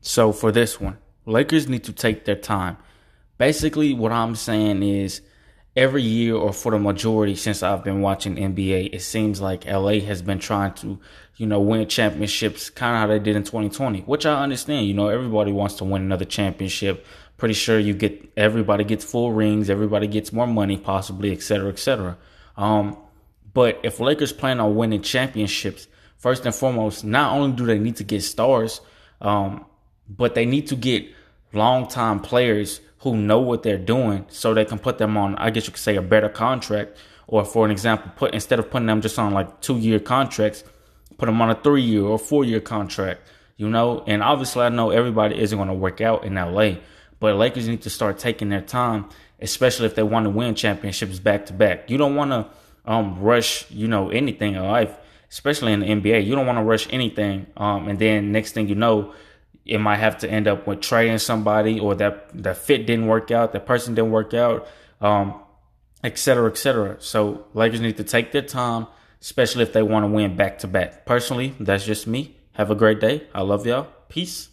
So for this one, Lakers need to take their time. Basically, what I'm saying is every year or for the majority since I've been watching NBA, it seems like LA has been trying to, you know, win championships kind of how they did in 2020, which I understand. You know, everybody wants to win another championship. Pretty sure you get everybody gets full rings, everybody gets more money, possibly, et cetera, et cetera. Um, but if Lakers plan on winning championships, first and foremost, not only do they need to get stars, um, but they need to get long time players who know what they're doing so they can put them on, I guess you could say, a better contract. Or for an example, put instead of putting them just on like two year contracts, put them on a three year or four year contract, you know? And obviously, I know everybody isn't going to work out in LA, but Lakers need to start taking their time, especially if they want to win championships back to back. You don't want to um, rush, you know, anything in life, especially in the NBA. You don't want to rush anything. Um, and then next thing you know, it might have to end up with trading somebody or that the fit didn't work out, the person didn't work out, um, et cetera, et cetera. So Lakers need to take their time, especially if they want to win back to back. Personally, that's just me. Have a great day. I love y'all. Peace.